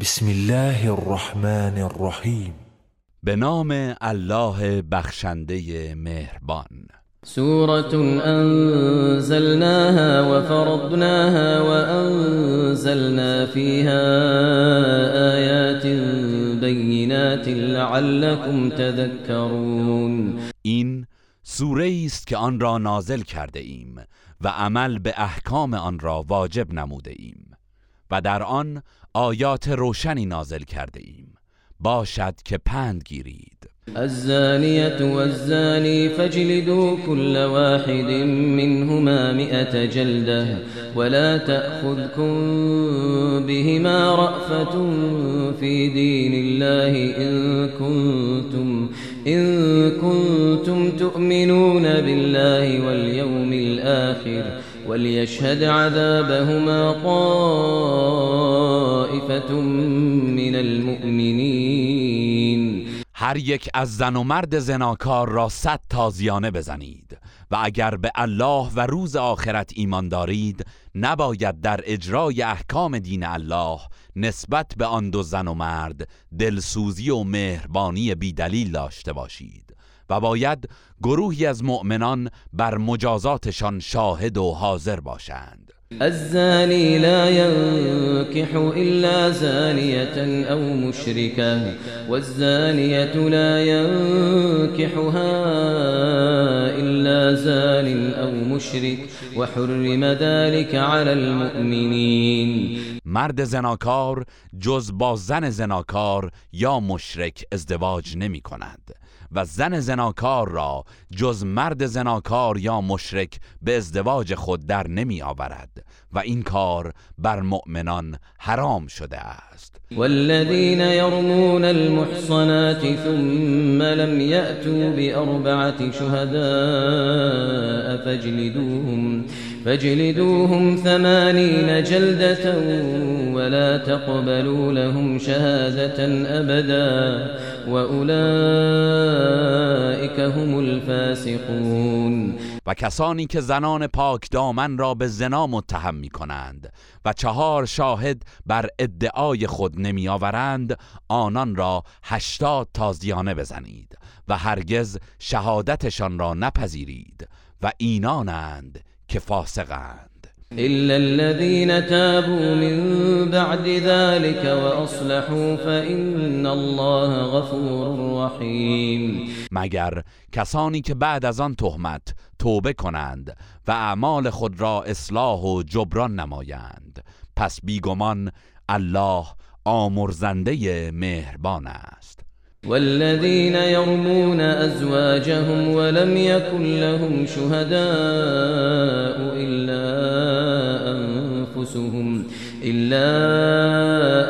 بسم الله الرحمن الرحیم به نام الله بخشنده مهربان. سورة أنزلناها وفرضناها وأنزلنا فيها آيات بينات لعلكم تذكرون. این سوره است که آن را نازل کرده ایم و عمل به احکام آن را واجب نموده ایم و در آن آیات روشنی نازل کرده ایم. باشد که پند گیرید. الزانية والزاني فاجلدوا كل واحد منهما مئة جلدة ولا تأخذكم بهما رأفة في دين الله إن كنتم إن كنتم تؤمنون بالله واليوم الآخر. وليشهد عذابهما طائفة من المؤمنين. هر یک از زن و مرد زناکار را صد تازیانه بزنید و اگر به الله و روز آخرت ایمان دارید نباید در اجرای احکام دین الله نسبت به آن دو زن و مرد دلسوزی و مهربانی بیدلیل داشته باشید. و باید گروهی از مؤمنان بر مجازاتشان شاهد و حاضر باشند. الزاني لا ينكح إلا زانية أو مشركة والزانية لا ينكحها إلا زان أو مشرك وحرم ذلك على المؤمنين مرد زناکار جز با زن زناکار یا مشرک ازدواج نمی کند. و زن زناکار را جز مرد زناکار یا مشرک به ازدواج خود در نمی آورد و این کار بر مؤمنان حرام شده است. والذين يرمون المحصنات ثم لم يأتوا بأربعة شهداء فاجلدوهم فاجلدوهم ثمانين جلدة ولا تقبلوا لهم شهادة أبدا وأولئك هم الفاسقون. و کسانی که زنان پاک دامن را به زنا متهم می کنند و چهار شاهد بر ادعای خود نمی آورند آنان را هشتاد تازیانه بزنید و هرگز شهادتشان را نپذیرید و اینانند که فاسقند. إلا الذين تابوا من بعد ذلك وأصلحوا فإن الله غفور رحيم. مگر کسانی که بعد از آن تهمت توبه کنند و اعمال خود را اصلاح و جبران نمایند پس بیگمان الله آمرزنده مهربان است. والذين يرمون أزواجهم ولم يكن لهم شهداء إلا أنفسهم إلا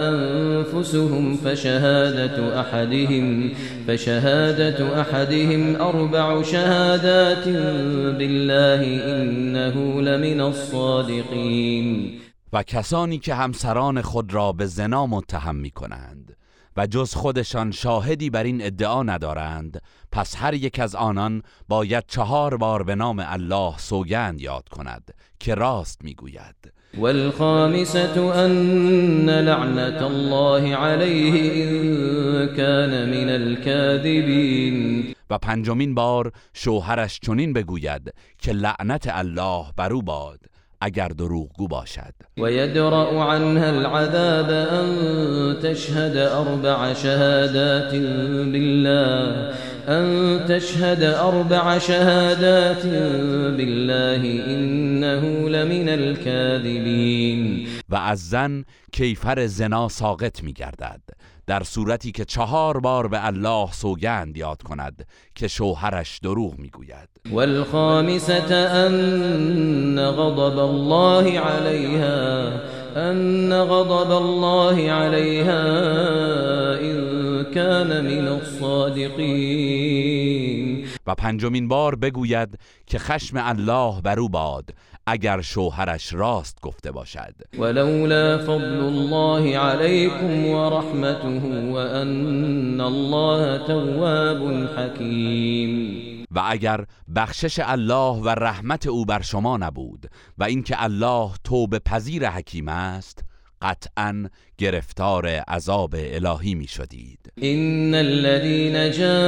أنفسهم فشهادة أحدهم فشهادة أحدهم أربع شهادات بالله إنه لمن الصادقين. و کسانی که همسران خود را به زنا متهم می کنند و جز خودشان شاهدی بر این ادعا ندارند. پس هر یک از آنان باید چهار بار به نام الله سوگند یاد کند که راست می‌گوید. والخامسة أن لعنة الله عليه إن كان من الكاذبين. و پنجمین بار شوهرش چنین بگوید که لعنت الله بر او باد. اگر دروغگو باشد. ويدرأ عنها العذاب أن تشهد أربع شهادات بالله أن تشهد أربع شهادات بالله إنه لمن الكاذبين و از زن کیفر زنا ساقط می گردد در صورتی که چهار بار به الله سوگند یاد کند که شوهرش دروغ می‌گوید. والخامسة أن غضب الله عليها أن غضب الله عليها إن كان من الصادقين. و پنجمین بار بگوید که خشم الله بر او باد. اگر شوهرش راست گفته باشد. ولولا فضل الله عليكم ورحمته وأن الله تواب حكيم و اگر بخشش الله و رحمت او بر شما نبود و اینکه الله توبه پذیر حکیم است قطعا گرفتار عذاب الهی می شدید إن الذين جاءوا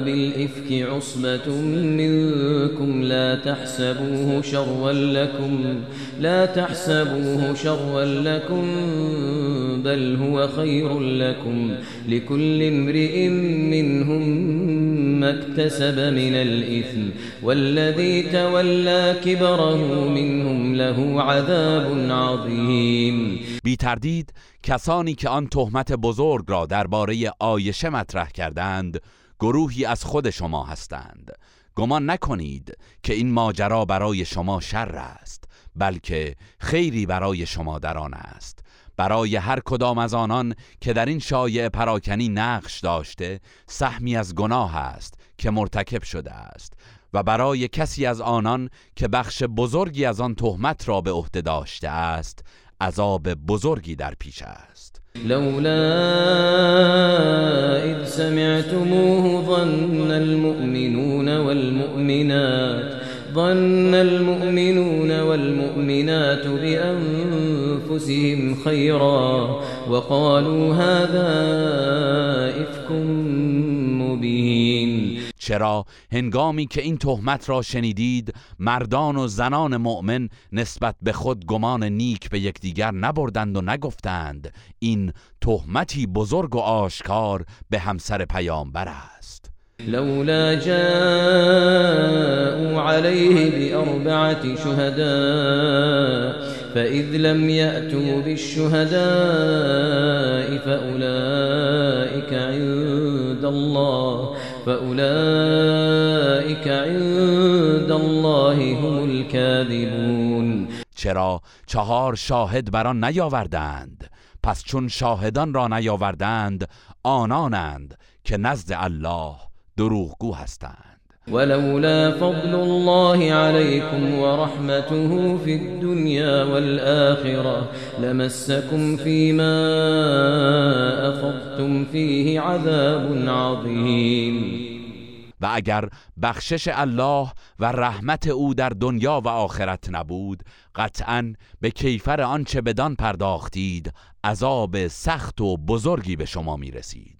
بالإفك عصبة منكم لا تحسبوه شرا لكم لا تحسبوه شرا لكم بل هو خير لكم. لكل امرئ منهم ما اكتسب من الإثم والذي تولى كبره منهم له عذاب عظيم. بی تردید کسانی که آن تهمت بزرگ را درباره آیشه مطرح کردند گروهی از خود شما هستند. گمان نکنید که این ماجرا برای شما شر است بلکه خیری برای شما در آن است. برای هر کدام از آنان که در این شایع پراکنی نقش داشته سهمی از گناه است که مرتکب شده است و برای کسی از آنان که بخش بزرگی از آن تهمت را به عهده داشته است عذاب بزرگی در پیش است. لولا إذ سمعتموه ظن المؤمنون والمؤمنات ظن المؤمنون والمؤمنات بأنفسهم خيرا وقالوا هذا مبين چرا هنگامی که این تهمت را شنیدید مردان و زنان مؤمن نسبت به خود گمان نیک به یکدیگر نبردند و نگفتند این تهمتی بزرگ و آشکار به همسر پیامبر است. لولا جاءوا عليه بأربعة شهداء فإذ لم يأتوا بالشهداء فأولئك عند الله. فأولئك عند الله هم الكاذبون. چرا چهار شاهد بر آن نیاوردند؟ پس چون شاهدان را نیاوردند آنانند که نزد الله دروغگو هستند. ولولا فضل الله عليكم ورحمته في الدنيا والآخرة لمسكم فيما أفضتم فيه عذاب عظيم. و اگر بخشش الله و رحمت او در دنیا و آخرت نبود قطعا به کیفر آنچه بدان پرداختید عذاب سخت و بزرگی به شما می رسید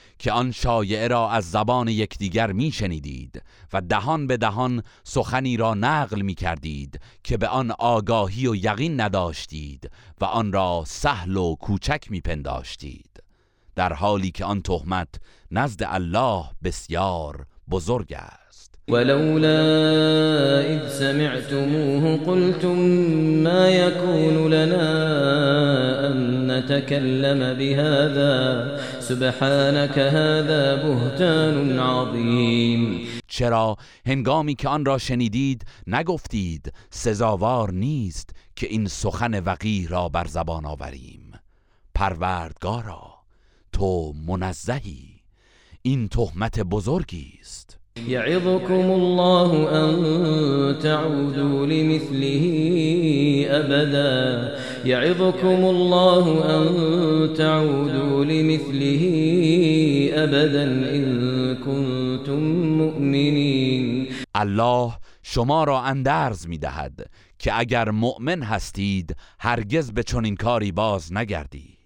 که آن شایعه را از زبان یکدیگر می شنیدید و دهان به دهان سخنی را نقل می کردید که به آن آگاهی و یقین نداشتید و آن را سهل و کوچک می پنداشتید در حالی که آن تهمت نزد الله بسیار بزرگ است. ولولا إذ سمعتموه قلتم ما يكون لنا أن نتكلم بهذا؟ سبحانك هذا بهتان عظيم. چرا هنگامی که آن را شنیدید نگفتید سزاوار نیست که این سخن وقیح را بر زبان آوریم؟ پروردگارا تو منزهی. این تهمت بزرگی است. يعظكم الله أن تعودوا لمثله أبدا. يعظكم الله أن تعودوا لمثله أبدا إن كنتم مؤمنين. الله شما را اندرز می دهد که اگر مؤمن هستید هرگز به چنین کاری باز نگردید.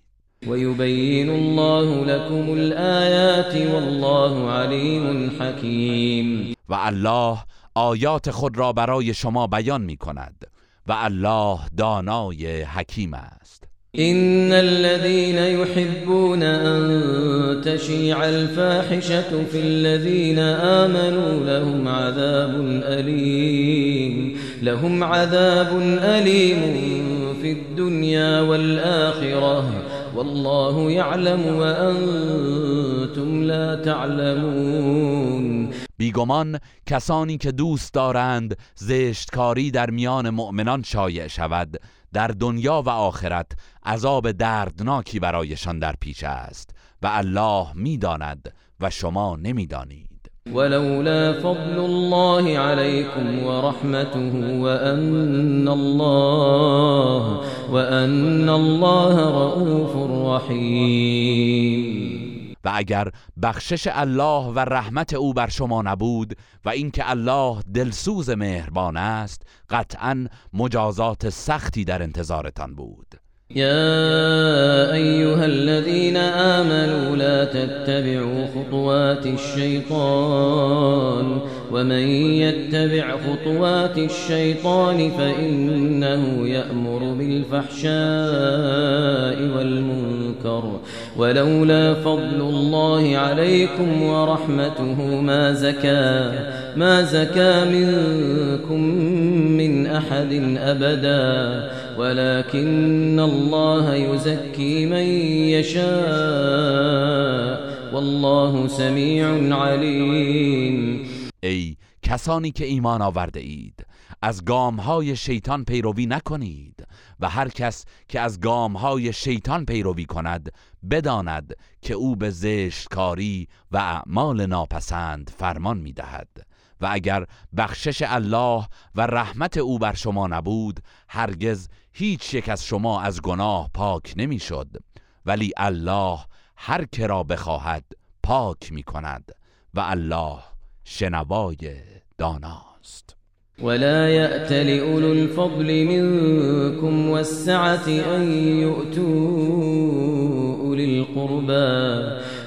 ويبين الله لكم الآيات والله عليم حكيم. و الله آیات خود را برای شما بیان می کند و الله دانای حکیم است. إن الذين يحبون أن تشيع الفاحشة في الذين آمنوا لهم عذاب أليم. لهم عذاب أليم في الدنيا والآخرة. والله يعلم وأنتم لا تعلمون. بیگمان کسانی که دوست دارند زشتکاری در میان مؤمنان شایع شود در دنیا و آخرت عذاب دردناکی برایشان در پیش است و الله می‌داند و شما نمی‌دانید. ولولا فضل الله عليكم ورحمته وأن الله وأن الله رؤوف رحیم و اگر بخشش الله و رحمت او بر شما نبود و اینکه الله دلسوز مهربان است قطعا مجازات سختی در انتظارتان بود. يا أيها الذين آمنوا لا تتبعوا خطوات الشيطان ومن يتبع خطوات الشيطان فإنه يأمر بالفحشاء والمنكر ولولا فضل الله عليكم ورحمته ما زكى ما زكى منكم من أحد أبدا ولكن الله يزكي من يشاء والله سمیع علیم ای کسانی که ایمان آورده اید از گام های شیطان پیروی نکنید و هر کس که از گام های شیطان پیروی کند بداند که او به زشتکاری و اعمال ناپسند فرمان می‌دهد. و اگر بخشش الله و رحمت او بر شما نبود هرگز هیچ یک از شما از گناه پاک نمی‌شد ولی الله هر که را بخواهد پاک می کند و الله شنوای داناست. ولا يأت لأولو الفضل منكم والسعة أن يؤتوا أولي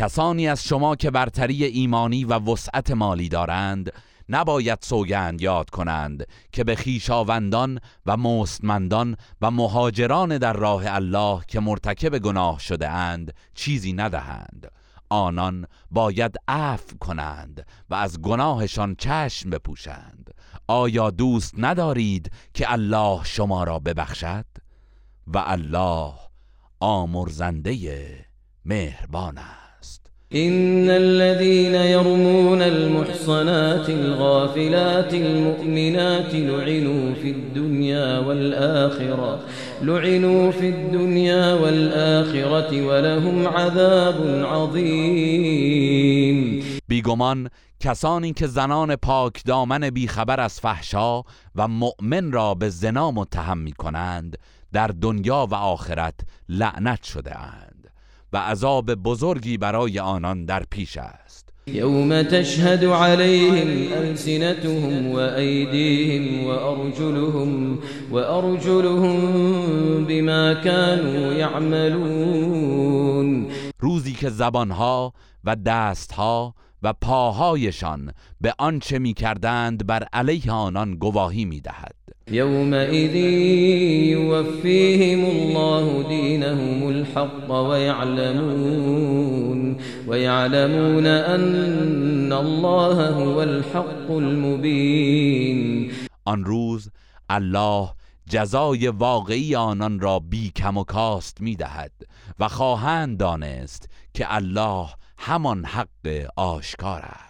کسانی از شما که برتری ایمانی و وسعت مالی دارند نباید سوگند یاد کنند که به خیشاوندان و مستمندان و مهاجران در راه الله که مرتکب گناه شده اند چیزی ندهند. آنان باید عفو کنند و از گناهشان چشم بپوشند. آیا دوست ندارید که الله شما را ببخشد؟ و الله آمرزنده مهربان است. إن الذين يرمون المحصنات الغافلات المؤمنات لعنوا في الدنيا والآخرة لعنوا في الدنيا والآخرة ولهم عذاب عظيم. بیگمان کسانی که زنان پاک دامن بیخبر از فحشا و مؤمن را به زنا متهم می کنند در دنیا و آخرت لعنت شده اند. و عذاب بزرگی برای آنان در پیش است. یوم تشهد عليهم ألسنتهم وأيديهم وأرجلهم وأرجلهم بما كانوا يعملون روزی که زبانها و دستها و پاهایشان به آنچه می کردند بر علیه آنان گواهی می دهد يومئذ يوفيهم الله دينهم الحق ويعلمون ويعلمون أن الله هو الحق المبين. آن روز الله جزای واقعی آنان را بی کم و کاست می دهد و خواهند دانست که الله همان حق آشکار است.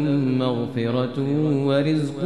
مغفرة ورزق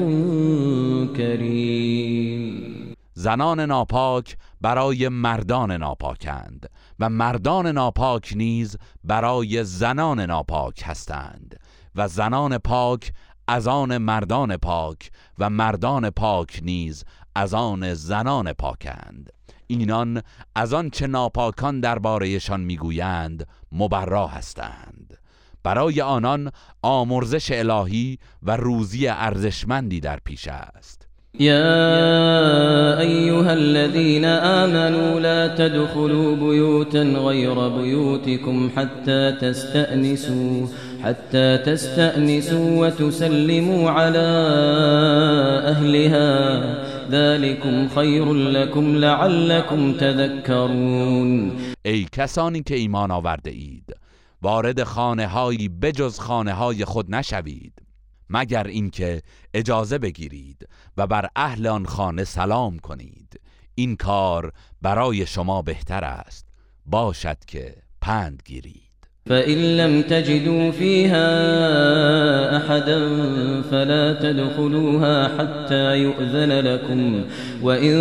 کریم زنان ناپاک برای مردان ناپاکند و مردان ناپاک نیز برای زنان ناپاک هستند و زنان پاک از آن مردان پاک و مردان پاک نیز از آن زنان پاکند. اینان از آن چه ناپاکان دربارهشان می‌گویند مبرا هستند. برای آنان آمرزش الهی و روزی ارزشمندی در پیش است. يا أيها الذين آمنوا لا تدخلوا بيوتا غير بيوتكم حتى تستأنسوا حتى تستأنسوا وتسلموا على أهلها ذلكم خير لكم لعلكم تذكرون ای کسانی که ایمان آورده اید وارد خانه هایی بجز خانه های خود نشوید مگر اینکه اجازه بگیرید و بر اهل آن خانه سلام کنید. این کار برای شما بهتر است. باشد که پند گیرید. فإن لم تجدوا فيها أحدا فلا تدخلوها حتى يؤذن لكم وإن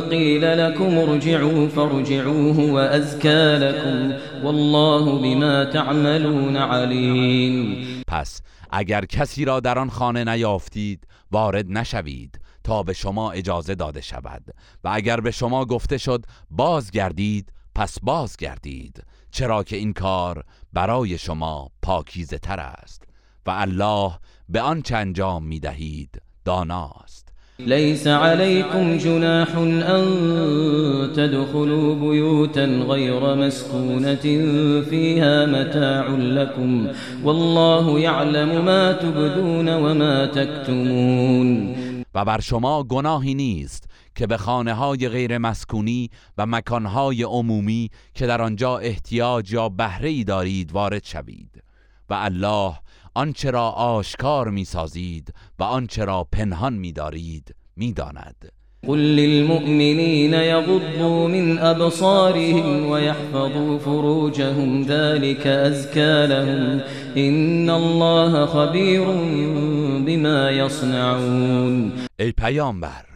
قيل لكم ارجعوا فارجعوه وأزكى لكم والله بما تعملون عليم. پس اگر کسی را در آن خانه نیافتید وارد نشوید تا به شما اجازه داده شود و اگر به شما گفته شد بازگردید پس بازگردید. چرا که این کار برای شما پاکیزه تر است و الله به آنچه انجام می دهید داناست. ليس عليكم جناح أن تدخلوا بيوتا غير مسكونة فيها متاع لكم والله يعلم ما تبدون وما تكتمون و بر شما گناهی نیست که به خانه های غیر مسکونی و مکانهای عمومی که در آنجا احتیاج یا بهره دارید وارد شوید و الله آنچه را آشکار می سازید و آنچه را پنهان می دارید می داند قل للمؤمنين يغضوا من أبصارهم ويحفظوا فروجهم ذلك أزكى لهم إن الله خبير بما يصنعون ای پیامبر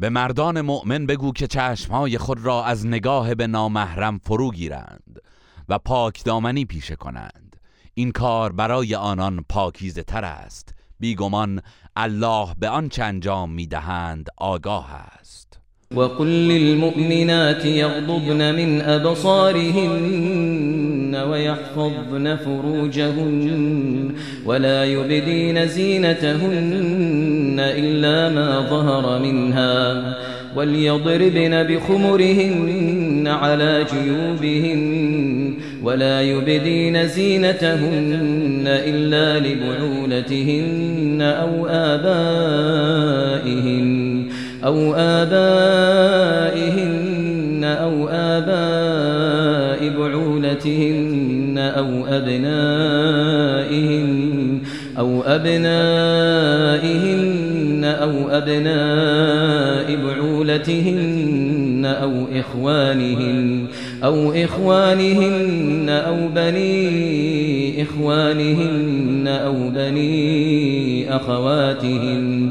به مردان مؤمن بگو که چشمهای خود را از نگاه به نامحرم فرو گیرند و پاک دامنی پیشه کنند. این کار برای آنان پاکیزه تر است. بیگمان الله به آنچه انجام می‌دهند آگاه است. وقل للمؤمنات يغضضن من أبصارهن ويحفظن فروجهن ولا يبدين زينتهن إلا ما ظهر منها وليضربن بخمرهن على جيوبهن ولا يبدين زينتهن إلا لبعولتهن أو آبائهن أو آبائهن أو آباء بعولتهن أو أبنائهن أو أبنائهن أو أبناء بعولتهن أو إخوانهن أو إخوانهن أو بني إخوانهن أو بني أخواتهن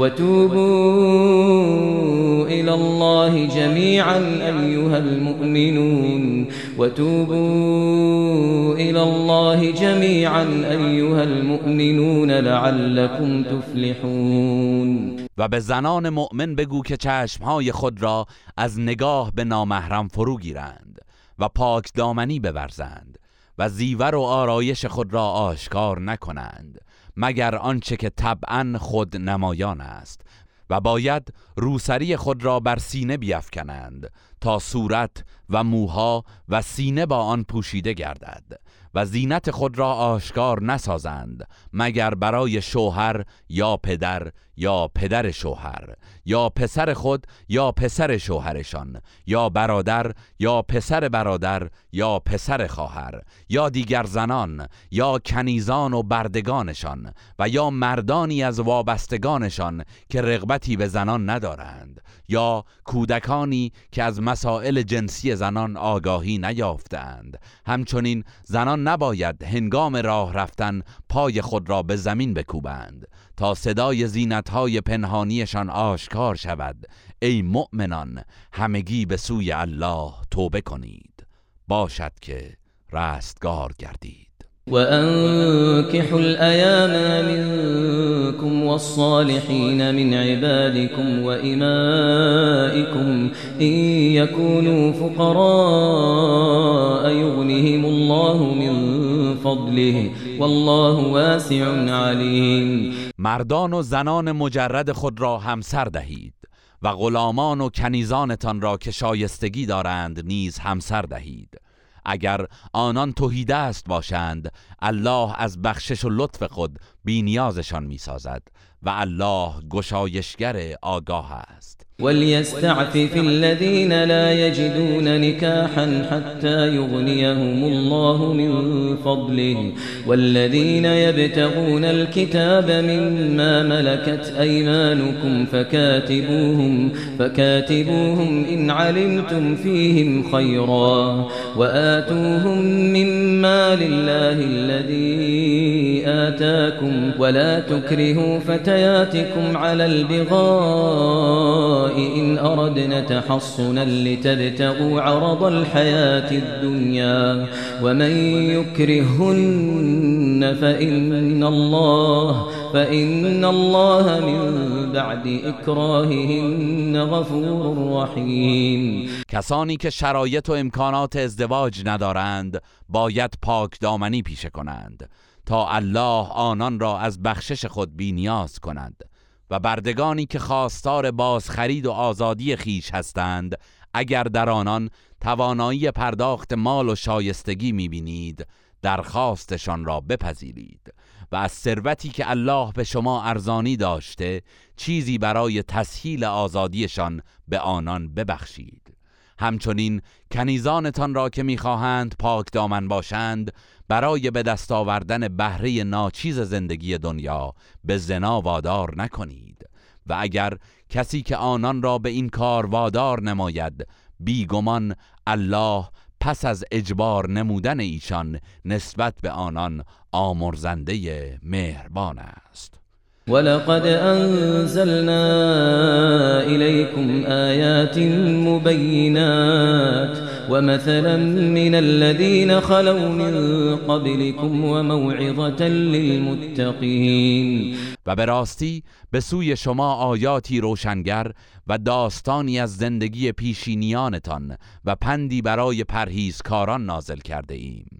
وتوبوا إلى الله جميعا أيها المؤمنون. وتوبوا إلى الله جميعا أيها المؤمنون لعلكم تفلحون. و به زنان مؤمن بگو که چشمهای خود را از نگاه به نامحرم فرو گیرند و پاک دامنی بورزند و زیور و آرایش خود را آشکار نکنند. مگر آنچه که طبعا خود نمایان است و باید روسری خود را بر سینه بیافکنند. تا صورت و موها و سینه با آن پوشیده گردد و زینت خود را آشکار نسازند مگر برای شوهر یا پدر یا پدر شوهر یا پسر خود یا پسر شوهرشان یا برادر یا پسر برادر یا پسر خواهر یا دیگر زنان یا کنیزان و بردگانشان و یا مردانی از وابستگانشان که رغبتی به زنان ندارند یا کودکانی که از مسائل جنسی زنان آگاهی نیافتند. همچنین زنان نباید هنگام راه رفتن پای خود را به زمین بکوبند تا صدای زینتهای پنهانیشان آشکار شود. ای مؤمنان همگی به سوی الله توبه کنید. باشد که رستگار گردید. وأنكحوا الأيام منكم والصالحين من عبادكم وإمائكم إن يكونوا فقراء يغنهم الله من فضله والله واسع عليم. مردان و زنان مجرد خود را همسر دهید و غلامان و کنیزانتان را که شایستگی دارند نیز همسر دهید. اگر آنان توحیده است باشند الله از بخشش و لطف خود بینیازشان می‌سازد و الله گشایشگر آگاه است. وليستعفف الذين لا يجدون نكاحا حتى يغنيهم الله من فضله. والذين يبتغون الكتاب مما ملكت أيمانكم فكاتبوهم فكاتبوهم إن علمتم فيهم خيرا. وآتوهم مما لله الذي آتاكم. ولا تكرهوا فتياتكم على البغاء إن أردنا تحصنا لتبتغوا عرض الحياة الدنيا ومن يكرهن فإن الله فإن الله من بعد إكراههن غفور رحيم. کسانی که شرایط و امکانات ازدواج ندارند باید پاک دامنی پیشه کنند تا الله آنان را از بخشش خود بینیاز کند. و بردگانی که خواستار بازخرید و آزادی خیش هستند اگر در آنان توانایی پرداخت مال و شایستگی می‌بینید درخواستشان را بپذیرید. و از ثروتی که الله به شما ارزانی داشته چیزی برای تسهیل آزادیشان به آنان ببخشید. همچنین کنیزانتان را که می‌خواهند پاک دامن باشند برای به دست آوردن بهره ناچیز زندگی دنیا به زنا وادار نکنید و اگر کسی که آنان را به این کار وادار نماید بیگمان الله پس از اجبار نمودن ایشان نسبت به آنان آمرزنده مهربان است. ولقد أنزلنا إليكم آيات مبينات ومثلا من الذين خلوا من قبلكم وموعظة للمتقين. و به راستی به سوی شما آیاتی روشنگر و داستانی از زندگی پیشینیانتان و پندی برای پرهیزکاران نازل کرده ایم.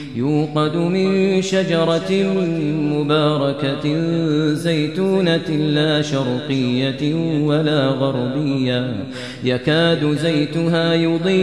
يوقد من شجرة مباركة زيتونة لا شرقية ولا غربية. يكاد زيتها يضيء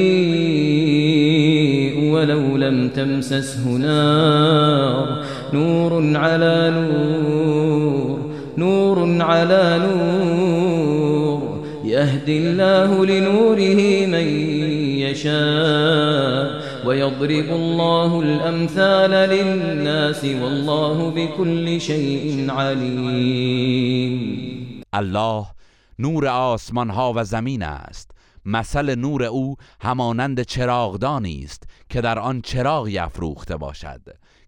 ولو لم تمسسه نار. نور على نور نور على نور. يهدي الله لنوره من يشاء ويضرب الله الأمثال للناس والله بكل شيء عليم. الله نور آسمان ها و زمین است. مثل نور او همانند چراغدانی است که در آن چراغی افروخته باشد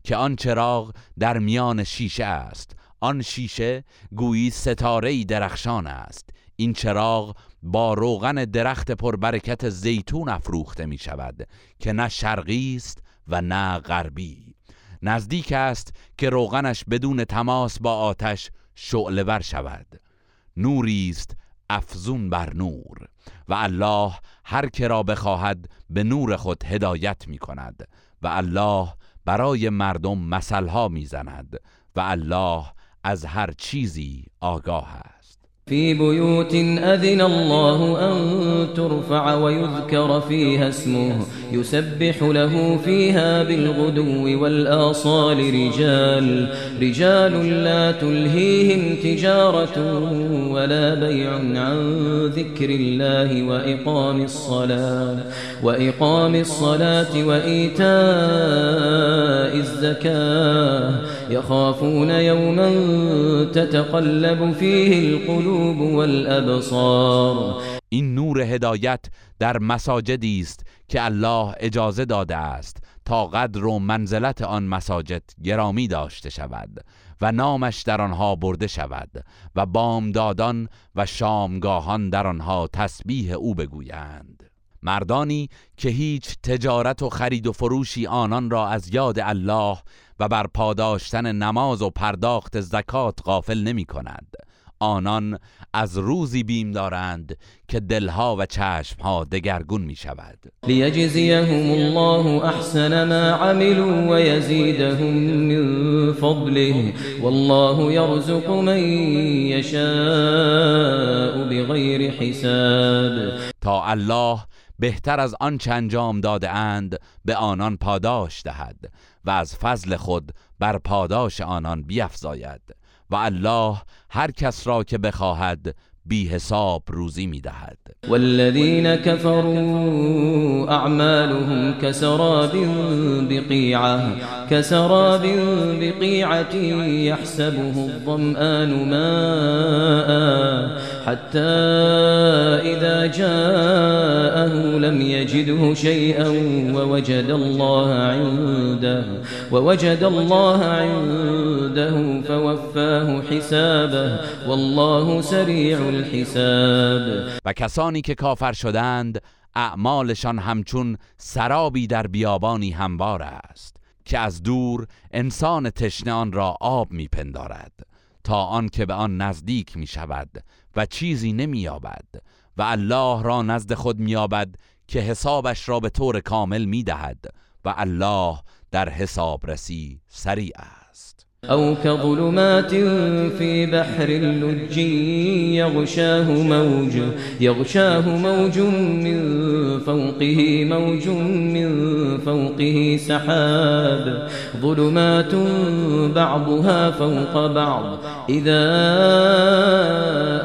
که آن چراغ در میان شیشه است. آن شیشه گویی ستاره درخشان است. این چراغ با روغن درخت پربرکت زیتون افروخته می شود که نه شرقی است و نه غربی. نزدیک است که روغنش بدون تماس با آتش شعلور شود. نوری است افزون بر نور و الله هر که را بخواهد به نور خود هدایت می کند و الله برای مردم مثلها می‌زند و الله از هر چیزی آگاه است. في بيوت أذن الله أن ترفع ويذكر فيها اسمه يسبح له فيها بالغدو والآصال رجال رجال لا تلهيهم تجارة ولا بيع عن ذكر الله وإقام الصلاة وإقام الصلاة وإيتاء الزكاة يخافون يوما تتقلب فيه القلوب والأبصار. این نور هدایت در مساجدی است که الله اجازه داده است تا قدر و منزلت آن مساجد گرامی داشته شود و نامش در آنها برده شود و بامدادان و شامگاهان در آنها تسبیح او بگویند. مردانی که هیچ تجارت و خرید و فروشی آنان را از یاد الله و بر پاداشتن نماز و پرداخت زکات غافل نمی کند آنان از روزی بیم دارند که دلها و چشمها دگرگون می شود. لیجزیهم الله احسن ما عملوا و یزیدهم من فضله والله یرزق من یشاء بغیر حساب. تا الله بهتر از آنچه انجام داده اند به آنان پاداش دهد و از فضل خود بر پاداش آنان بیفزاید. و الله هر کس را که بخواهد بی حساب روزی میدهد والذین كفروا اعمالهم كسراب بقيعه كسراب بقيعه يحسبه الظمآن ماء حتى إذا جاءه لم يجده شيئا ووجد الله عنده ووجد الله عنده فوفاه حسابه والله سریع الحساب. و کسانی که کافر شدند اعمالشان همچون سرابی در بیابانی هموار است که از دور انسان تشنه آن را آب میپندارد تا آن که به آن نزدیک می شود و چیزی نمی یابد و الله را نزد خود مییابد که حسابش را به طور کامل می دهد و الله در حسابرسی سریع است. أو كظلمات في بحر اللج يغشاه موج يغشاه موج من فوقه موج من فوقه سحاب. ظلمات بعضها فوق بعض إذا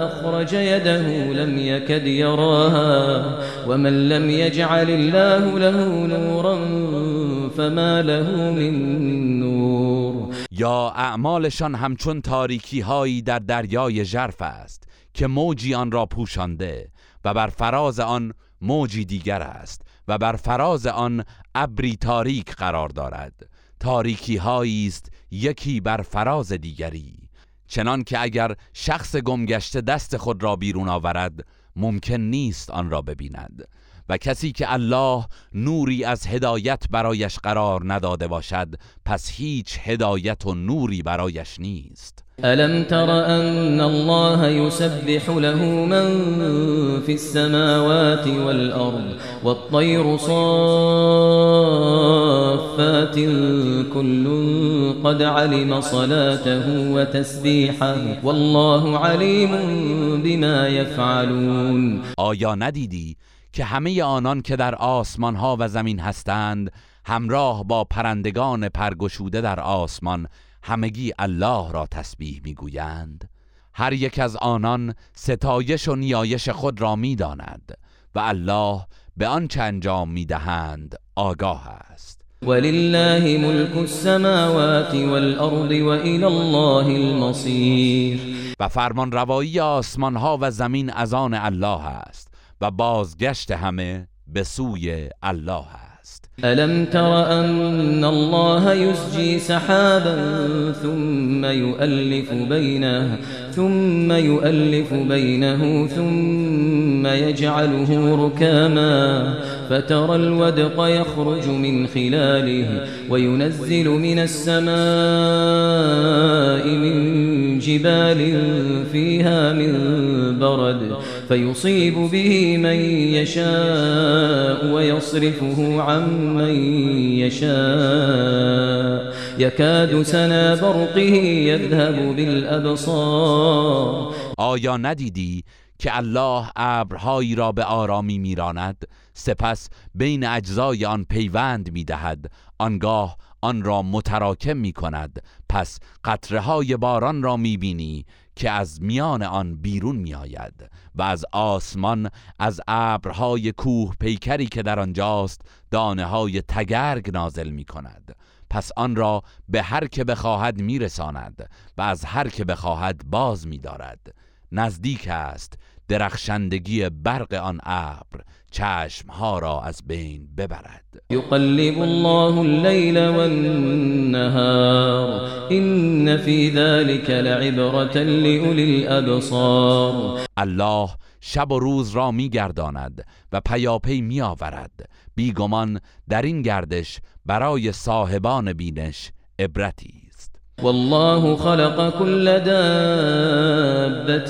أخرج يده لم يكد يراها. ومن لم يجعل الله له نورا فما له من نور. یا اعمالشان همچون تاریکی هایی در دریای ژرف است که موجی آن را پوشانده و بر فراز آن موجی دیگر است و بر فراز آن ابری تاریک قرار دارد. تاریکی هایی است یکی بر فراز دیگری. چنان که اگر شخص گمگشته دست خود را بیرون آورد ممکن نیست آن را ببیند. و کسی که الله نوری از هدایت برایش قرار نداده باشد پس هیچ هدایت و نوری برایش نیست. ألم تر أن الله يسبح له من في السماوات والأرض والطير صافات كل قد علم صلاته وتسبيحه والله عليم بما يفعلون آیا ندیدی که همه آنان که در آسمان ها و زمین هستند همراه با پرندگان پرگشوده در آسمان همگی الله را تسبیح می‌گویند. هر یک از آنان ستایش و نیایش خود را می‌داند و الله به آنچه انجام می‌دهند آگاه است. ولله ملك السماوات والأرض وإلى الله المصير و فرمان روایی آسمان ها و زمین از آن الله است. و بازگشت همه به سوی الله است. ألم تر أن الله يسجي سحابا ثم يؤلف بينه ثم يؤلف بينه ثم يجعله ركاما فترى الودق يخرج من خلاله وينزل من السماء من جبال فيها من برد فيصيب به من يشاء ويصرفه عن من يشاء. يكاد سنا برقه يذهب بالأبصار. آیا ندیدی که الله ابرهایی را به آرامی میراند سپس بین اجزای آن پیوند می‌دهد. آنگاه آن را متراکم می کند پس قطره های باران را می بینی که از میان آن بیرون می آید و از آسمان از ابرهای کوه پیکری که در آنجاست دانه های تگرگ نازل می کند پس آن را به هر که بخواهد میرساند و از هر که بخواهد باز میدارد. نزدیک است درخشندگی برق آن ابر چشمها را از بین ببرد. يقلب الله الليل والنهار إن في ذلك لعبرة لأولي الأبصار الله شب و روز را میگرداند و پیاپی میآورد بیگمان در این گردش برای صاحبان بینش عبرتی. والله خلق كل دابة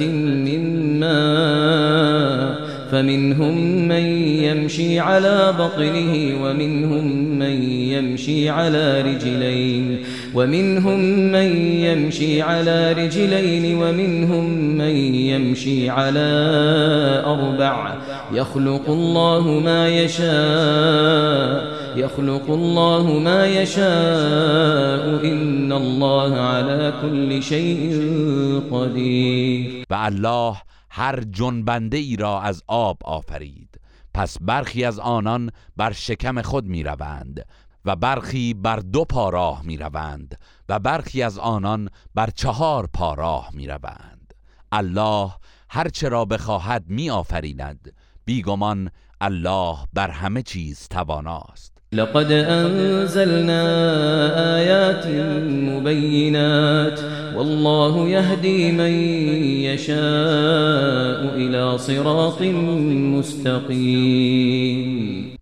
من ماء فمنهم من يمشي على بطنه ومنهم من يمشي على رجلين ومنهم من يمشي على رجلين ومنهم من يمشي على أربع. يخلق الله ما يشاء يخلق الله ما يشاء إن الله على كل شيء قدير. و الله هر جنبنده ای را از آب آفرید. پس برخی از آنان بر شکم خود می روند و برخی بر دو پا راه می روند و برخی از آنان بر چهار پا راه می روند الله هرچه را بخواهد می آفریند بیگمان الله بر همه چیز تواناست. لقد أنزلنا آيات مبينات والله يهدي من يشاء إلى صراط مستقيم.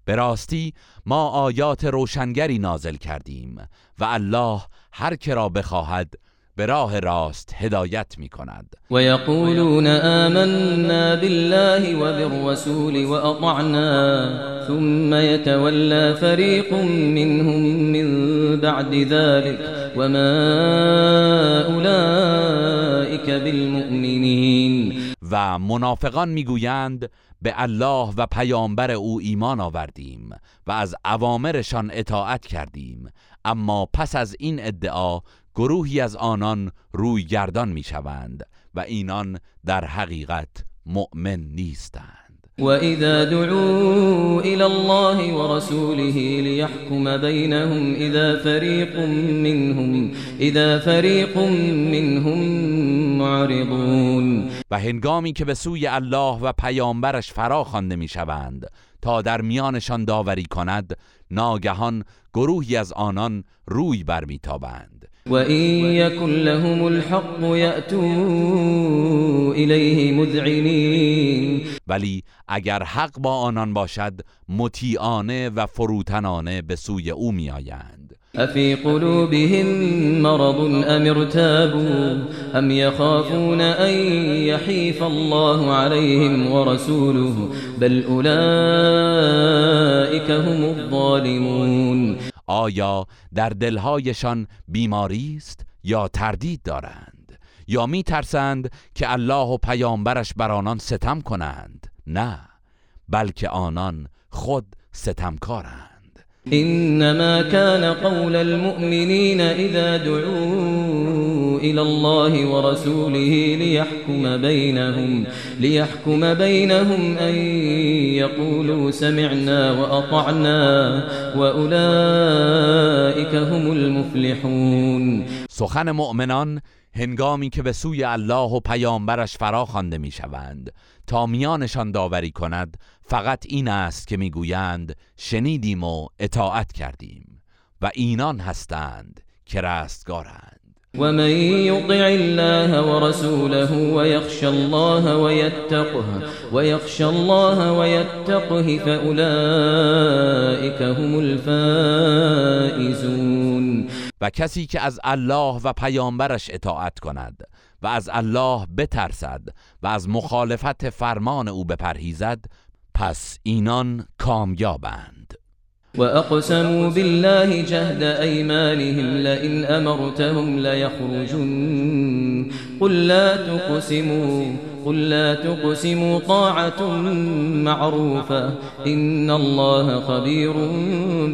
به ما آیات روشنگری نازل کردیم و الله هر که را بخواهد به راه راست هدایت می کند ويقولون آمنا بالله وبالرسول وأطعنا ثم يتولى فريق منهم من بعد ذلك وما أولئك بالمؤمنين و منافقان می‌گویند به الله و پیامبر او ایمان آوردیم و از اوامرشان اطاعت کردیم. اما پس از این ادعا گروهی از آنان روی گردان می‌شوند و اینان در حقیقت مؤمن نیستند. وإذا دعوا إلى الله ورسوله ليحكم بينهم إذا فريق منهم إذا فريق منهم معرضون. و هنگامی که به سوی الله و پیامبرش فرا خوانده می‌شوند تا در میانشان داوری کند ناگهان گروهی از آنان روی برمیتابند وإن يكن لهم الحق يأتوا إليه مذعنين. ولی اگر حق با آنان باشد مطیعانه و فروتنانه به سوی أو میآیند. أفي قلوبهم مرض أم ارتابوا؟ أم يخافون أن يحيف الله عليهم ورسوله؟ بل أولئك هم الظالمون. آیا در دلهایشان بیماری است یا تردید دارند؟ یا می ترسند که الله و پیامبرش بر آنان ستم کنند؟ نه بلکه آنان خود ستمکارند. إنما كان قول المؤمنين إذا دعوا إلى الله ورسوله ليحكم بينهم ليحكم بينهم أن يقولوا سمعنا وأطعنا وأولئك هم المفلحون. سخن مؤمنان هنگامی که به سوی الله و پیامبرش فرا خوانده میشوند. تا میانشان داوری کند فقط این است که می‌گویند شنیدیم و اطاعت کردیم و اینان هستند که رستگارند. ومن يطع الله ورسوله ويخشى الله ويتقه ويخشى الله ويتقه فأولئك هم الفائزون. و کسی که از الله و پیامبرش اطاعت کند و از الله بترسد و از مخالفت فرمان او بپرهیزد پس اینان کامیابند. وأقسموا بالله جهد أيمانهم لئن أمرتهم ليخرجن قل لا تقسموا قل لا تقسموا طاعة معروفة. إن الله خبير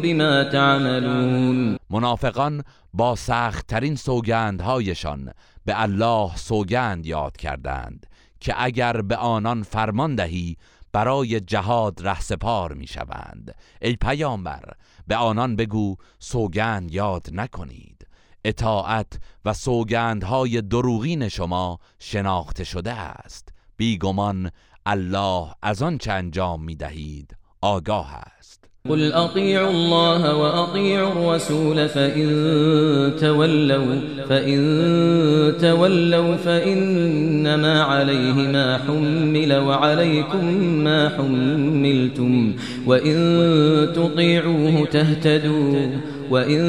بما تعملون. منافقان با سختترین سوگندهایشان به الله سوگند یاد کردند که اگر به آنان فرمان دهی برای جهاد رهسپار می شوند ای پیامبر به آنان بگو سوگند یاد نکنید. اطاعت و سوگندهای دروغین شما شناخته شده است. بیگمان الله از آن چه انجام می دهید آگاه است. قل اطيعوا الله واطيعوا الرسول فإن تولوا فإن تولوا فإنما عليه ما حمل وعليكم ما حملتم وإن تطيعوه تهتدوا وإن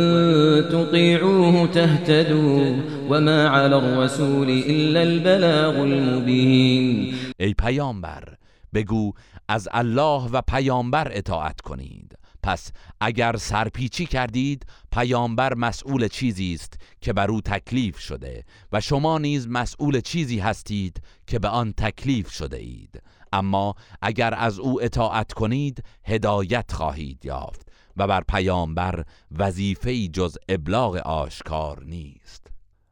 تطيعوه تهتدوا وما على الرسول إلا البلاغ المبين ای پیامبر بگو از الله و پیامبر اطاعت کنید. پس اگر سرپیچی کردید پیامبر مسئول چیزی است که بر او تکلیف شده و شما نیز مسئول چیزی هستید که به آن تکلیف شده اید. اما اگر از او اطاعت کنید هدایت خواهید یافت و بر پیامبر وظیفه جز ابلاغ آشکار نیست.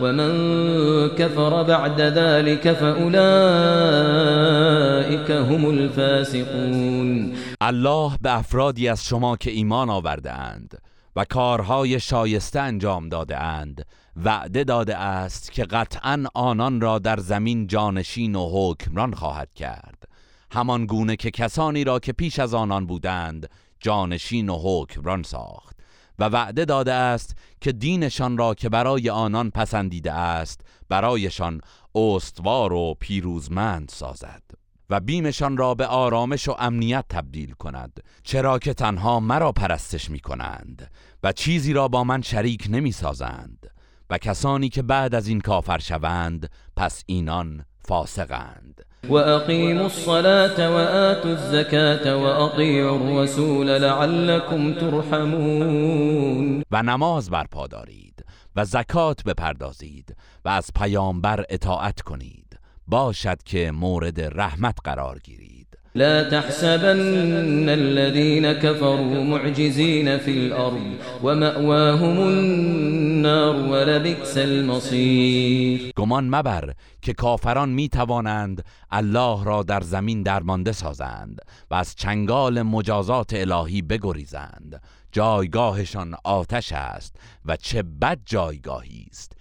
ومن كفر بعد ذلك فأولئك هم الفاسقون. الله به افرادی از شما که ایمان آورده اند و کارهای شایسته انجام داده اند وعده داده است که قطعا آنان را در زمین جانشین و حکمران خواهد کرد. همان گونه که کسانی را که پیش از آنان بودند جانشین و حکمران ساخت. و وعده داده است که دینشان را که برای آنان پسندیده است برایشان استوار و پیروزمند سازد و بیمشان را به آرامش و امنیت تبدیل کند چرا که تنها مرا پرستش می کنند و چیزی را با من شریک نمی سازند و کسانی که بعد از این کافر شوند پس اینان فاسقند. وأقيموا الصلاة وآتوا الزكاة وأطيعوا الرسول لعلكم ترحمون و نماز برپا دارید و زکات بپردازید و از پیامبر اطاعت کنید. باشد که مورد رحمت قرار گیرید. لا تحسبن الذين كفروا معجزين في الأرض ومأواهم النار ولبئس المصير. گمان مبر که کافران می توانند الله را در زمین درمانده سازند و از چنگال مجازات الهی بگریزند. جایگاهشان آتش است و چه بد جایگاهی است.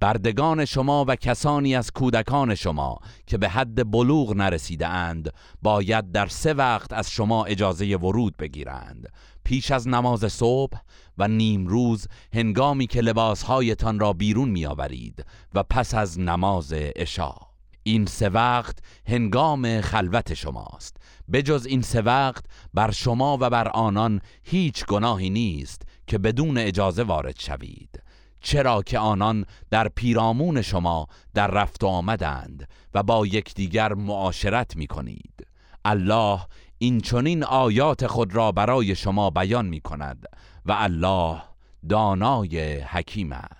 بردگان شما و کسانی از کودکان شما که به حد بلوغ نرسیده اند باید در سه وقت از شما اجازه ورود بگیرند. پیش از نماز صبح و نیم روز هنگامی که لباسهایتان را بیرون میآورید و پس از نماز عشا. این سه وقت هنگام خلوت شماست. بجز این سه وقت بر شما و بر آنان هیچ گناهی نیست که بدون اجازه وارد شوید. چرا که آنان در پیرامون شما در رفت آمدند و با یکدیگر معاشرت می کنید الله این چنین آیات خود را برای شما بیان می کند و الله دانای حکیم است.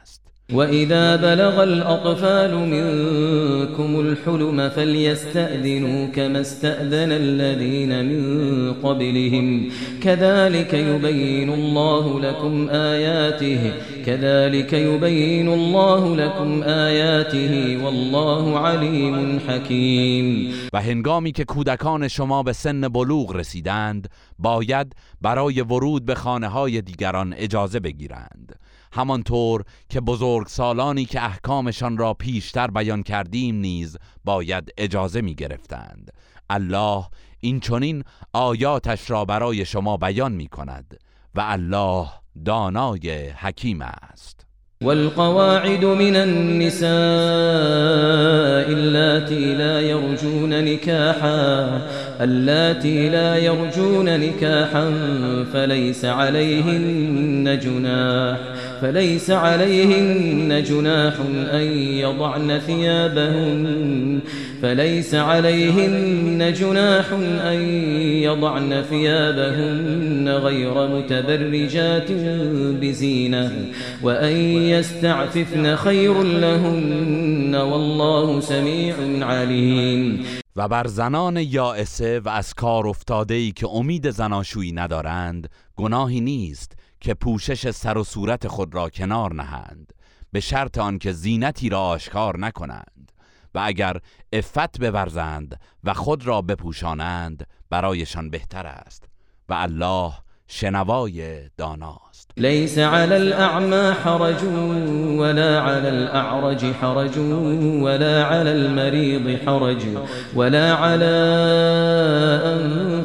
وإذا بلغ الأطفال منكم الحلم فليستأذنوا كما استأذن الذين من قبلهم. كذلك يبين الله لكم آياته. كذلك يبين الله لكم آياته والله عليم حكيم. و هنگامی که کودکان شما به سن بلوغ رسیدند باید برای ورود به خانه های دیگران اجازه بگیرند. همانطور که بزرگ سالانی که احکامشان را پیشتر بیان کردیم نیز باید اجازه می گرفتند الله این چنین آیاتش را برای شما بیان می کند و الله دانای حکیم است. والقواعد من النساء اللاتي لا يرجون نكاحا اللاتي لا يرجون نكاحا فليس عليهن جناح فليس عليهن جناح أن يضعن ثيابهن. فليس عليهن جناح أن يضعن ثيابهن غير متبرجات بزينة وأن يستعففن خير لهن والله سميع عليم. و بر زنان یائسه و از کار افتاده ای که امید زناشویی ندارند گناهی نیست که پوشش سر و صورت خود را کنار نهند. به شرط آنکه زینتی را آشکار نکنند. و اگر افت بورزند و خود را بپوشانند برایشان بهتر است. و الله شنوای داناست. لیس علی الأعمى حرج ولا علی الأعرج حرج ولا علی المریض حرج ولا علی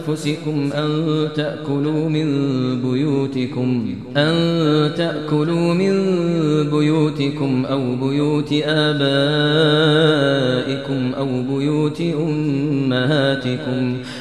أنفسكم أن تأكلوا من بيوتكم أن تأكلوا من بيوتكم أو بيوت آبائكم أو بيوت أمهاتكم.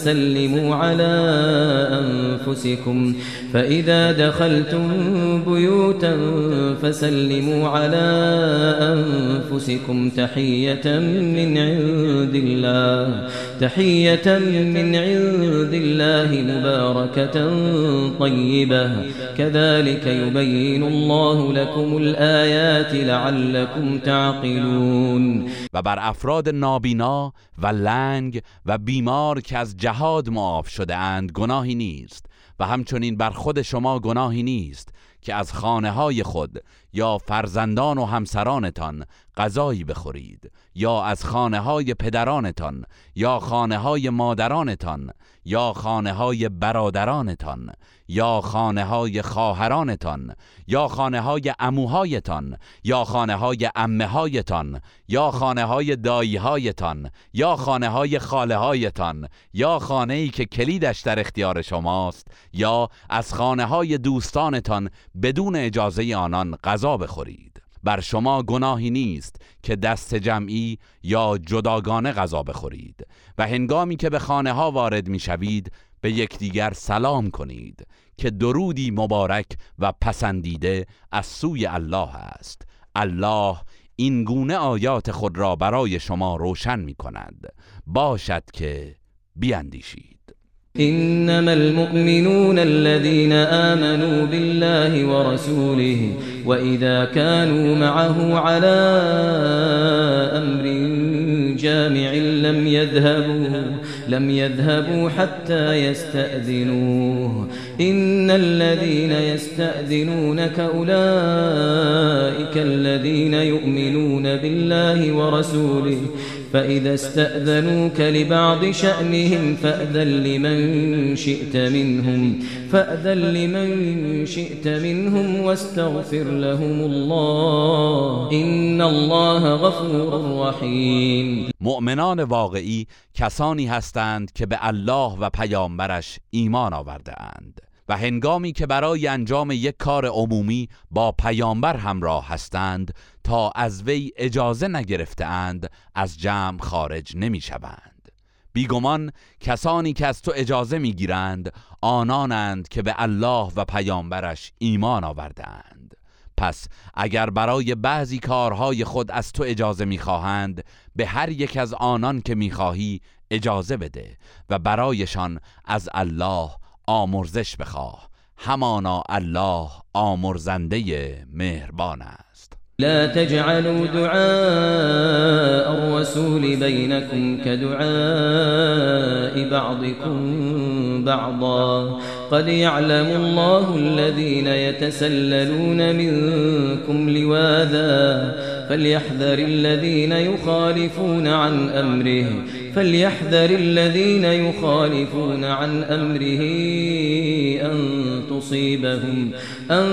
فسلموا على أنفسكم. فإذا دخلتم بيوتا فسلموا على أنفسكم تحية من عند الله. تحية من عند الله مباركة طيبة. كذلك يبين الله لكم الآيات لعلكم تعقلون. و بر افراد نابینا و لنگ و بیمار که از جهاد معاف شده اند گناهی نیست و همچنین بر خود شما گناهی نیست. که از خانه های خود یا فرزندان و همسرانتان غذایی بخورید یا از خانه های پدرانتان یا خانه های مادرانتان یا خانه های برادرانتان یا خانه های خواهرانتان یا خانه های اموهایتان یا خانه های امه هایتان یا خانه های دایی هایتان یا خانه های خاله هایتان یا خانه ای که کلیدش در اختیار شماست یا از خانه های دوستانتان بدون اجازه آنان غذا بخورید. بر شما گناهی نیست که دست جمعی یا جداگانه غذا بخورید و هنگامی که به خانه ها وارد می شوید به یکدیگر سلام کنید که درودی مبارک و پسندیده از سوی الله است. الله این گونه آیات خود را برای شما روشن می کند باشد که بیاندیشید. إنما المؤمنون الذين آمنوا بالله ورسوله وإذا كانوا معه على أمر جامع لم يذهبوا لم يذهبوا حتى يستأذنوه. إن الذين يستأذنونك أولئك الذين يؤمنون بالله ورسوله فإذا استأذنوك لبعض شأنهم فأذن لمن شئت منهم فأذن لمن شئت منهم واستغفر لهم الله إن الله غفور رحیم مؤمنان واقعی کسانی هستند که به الله و پیامبرش ایمان آورده اند. و هنگامی که برای انجام یک کار عمومی با پیامبر همراه هستند تا از وی اجازه نگرفتهاند از جمع خارج نمی شوند. بیگمان کسانی که از تو اجازه می‌گیرند آنانند که به الله و پیامبرش ایمان آوردهاند پس اگر برای بعضی کارهای خود از تو اجازه می‌خواهند به هر یک از آنان که می‌خواهی اجازه بده و برایشان از الله آمرزش بخواه. همانا الله آمرزنده مهربان است. لا تجعلوا دعاء الرسول بينكم كدعاء بعضكم بعضا. قد يعلم الله الذين يتسللون منكم لواذا فليحذر الذين يخالفون عن أمره فليحذر الذين يخالفون عن أمره أن تصيبهم أن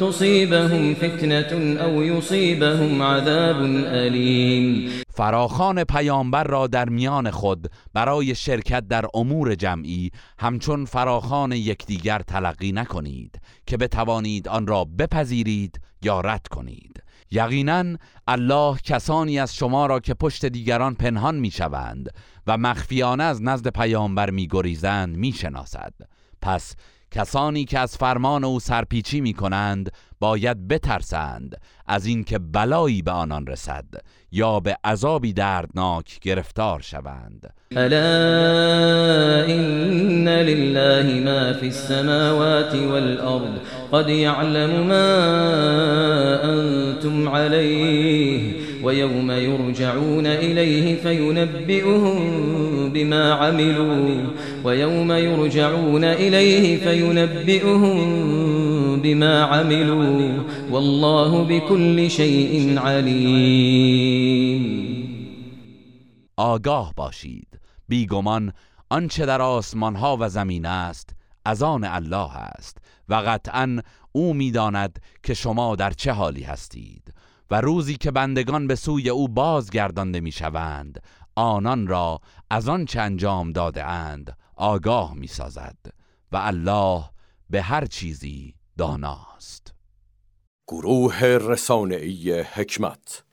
تصيبهم فتنة أو يصيبهم عذاب أليم. فراخان پیامبر را در میان خود برای شرکت در امور جمعی همچون فراخان یکدیگر تلقی نکنید که بتوانید آن را بپذیرید یا رد کنید. یقینا الله کسانی از شما را که پشت دیگران پنهان می‌شوند و مخفیانه از نزد پیامبر میگریزند می‌شناسد. پس کسانی که از فرمان او سرپیچی می کنند باید بترسند از اینکه بلایی به آنان رسد یا به عذابی دردناک گرفتار شوند. الا ان لله ما فی السماوات والارض قد يعلم ما انتم عليه ويوم يرجعون إليه فينبئهم بما عملوا. ويوم يرجعون إليه فينبئهم بما عملوا. والله بكل شيء عليم. آگاه باشید. بیگمان آنچه در آسمان ها و زمین است از آن الله است و قطعا او می‌داند که شما در چه حالی هستید. و روزی که بندگان به سوی او بازگردانده می‌شوند آنان را از آن چه انجام داده اند آگاه می‌سازد و الله به هر چیزی داناست. گروه رسانه‌ای حکمت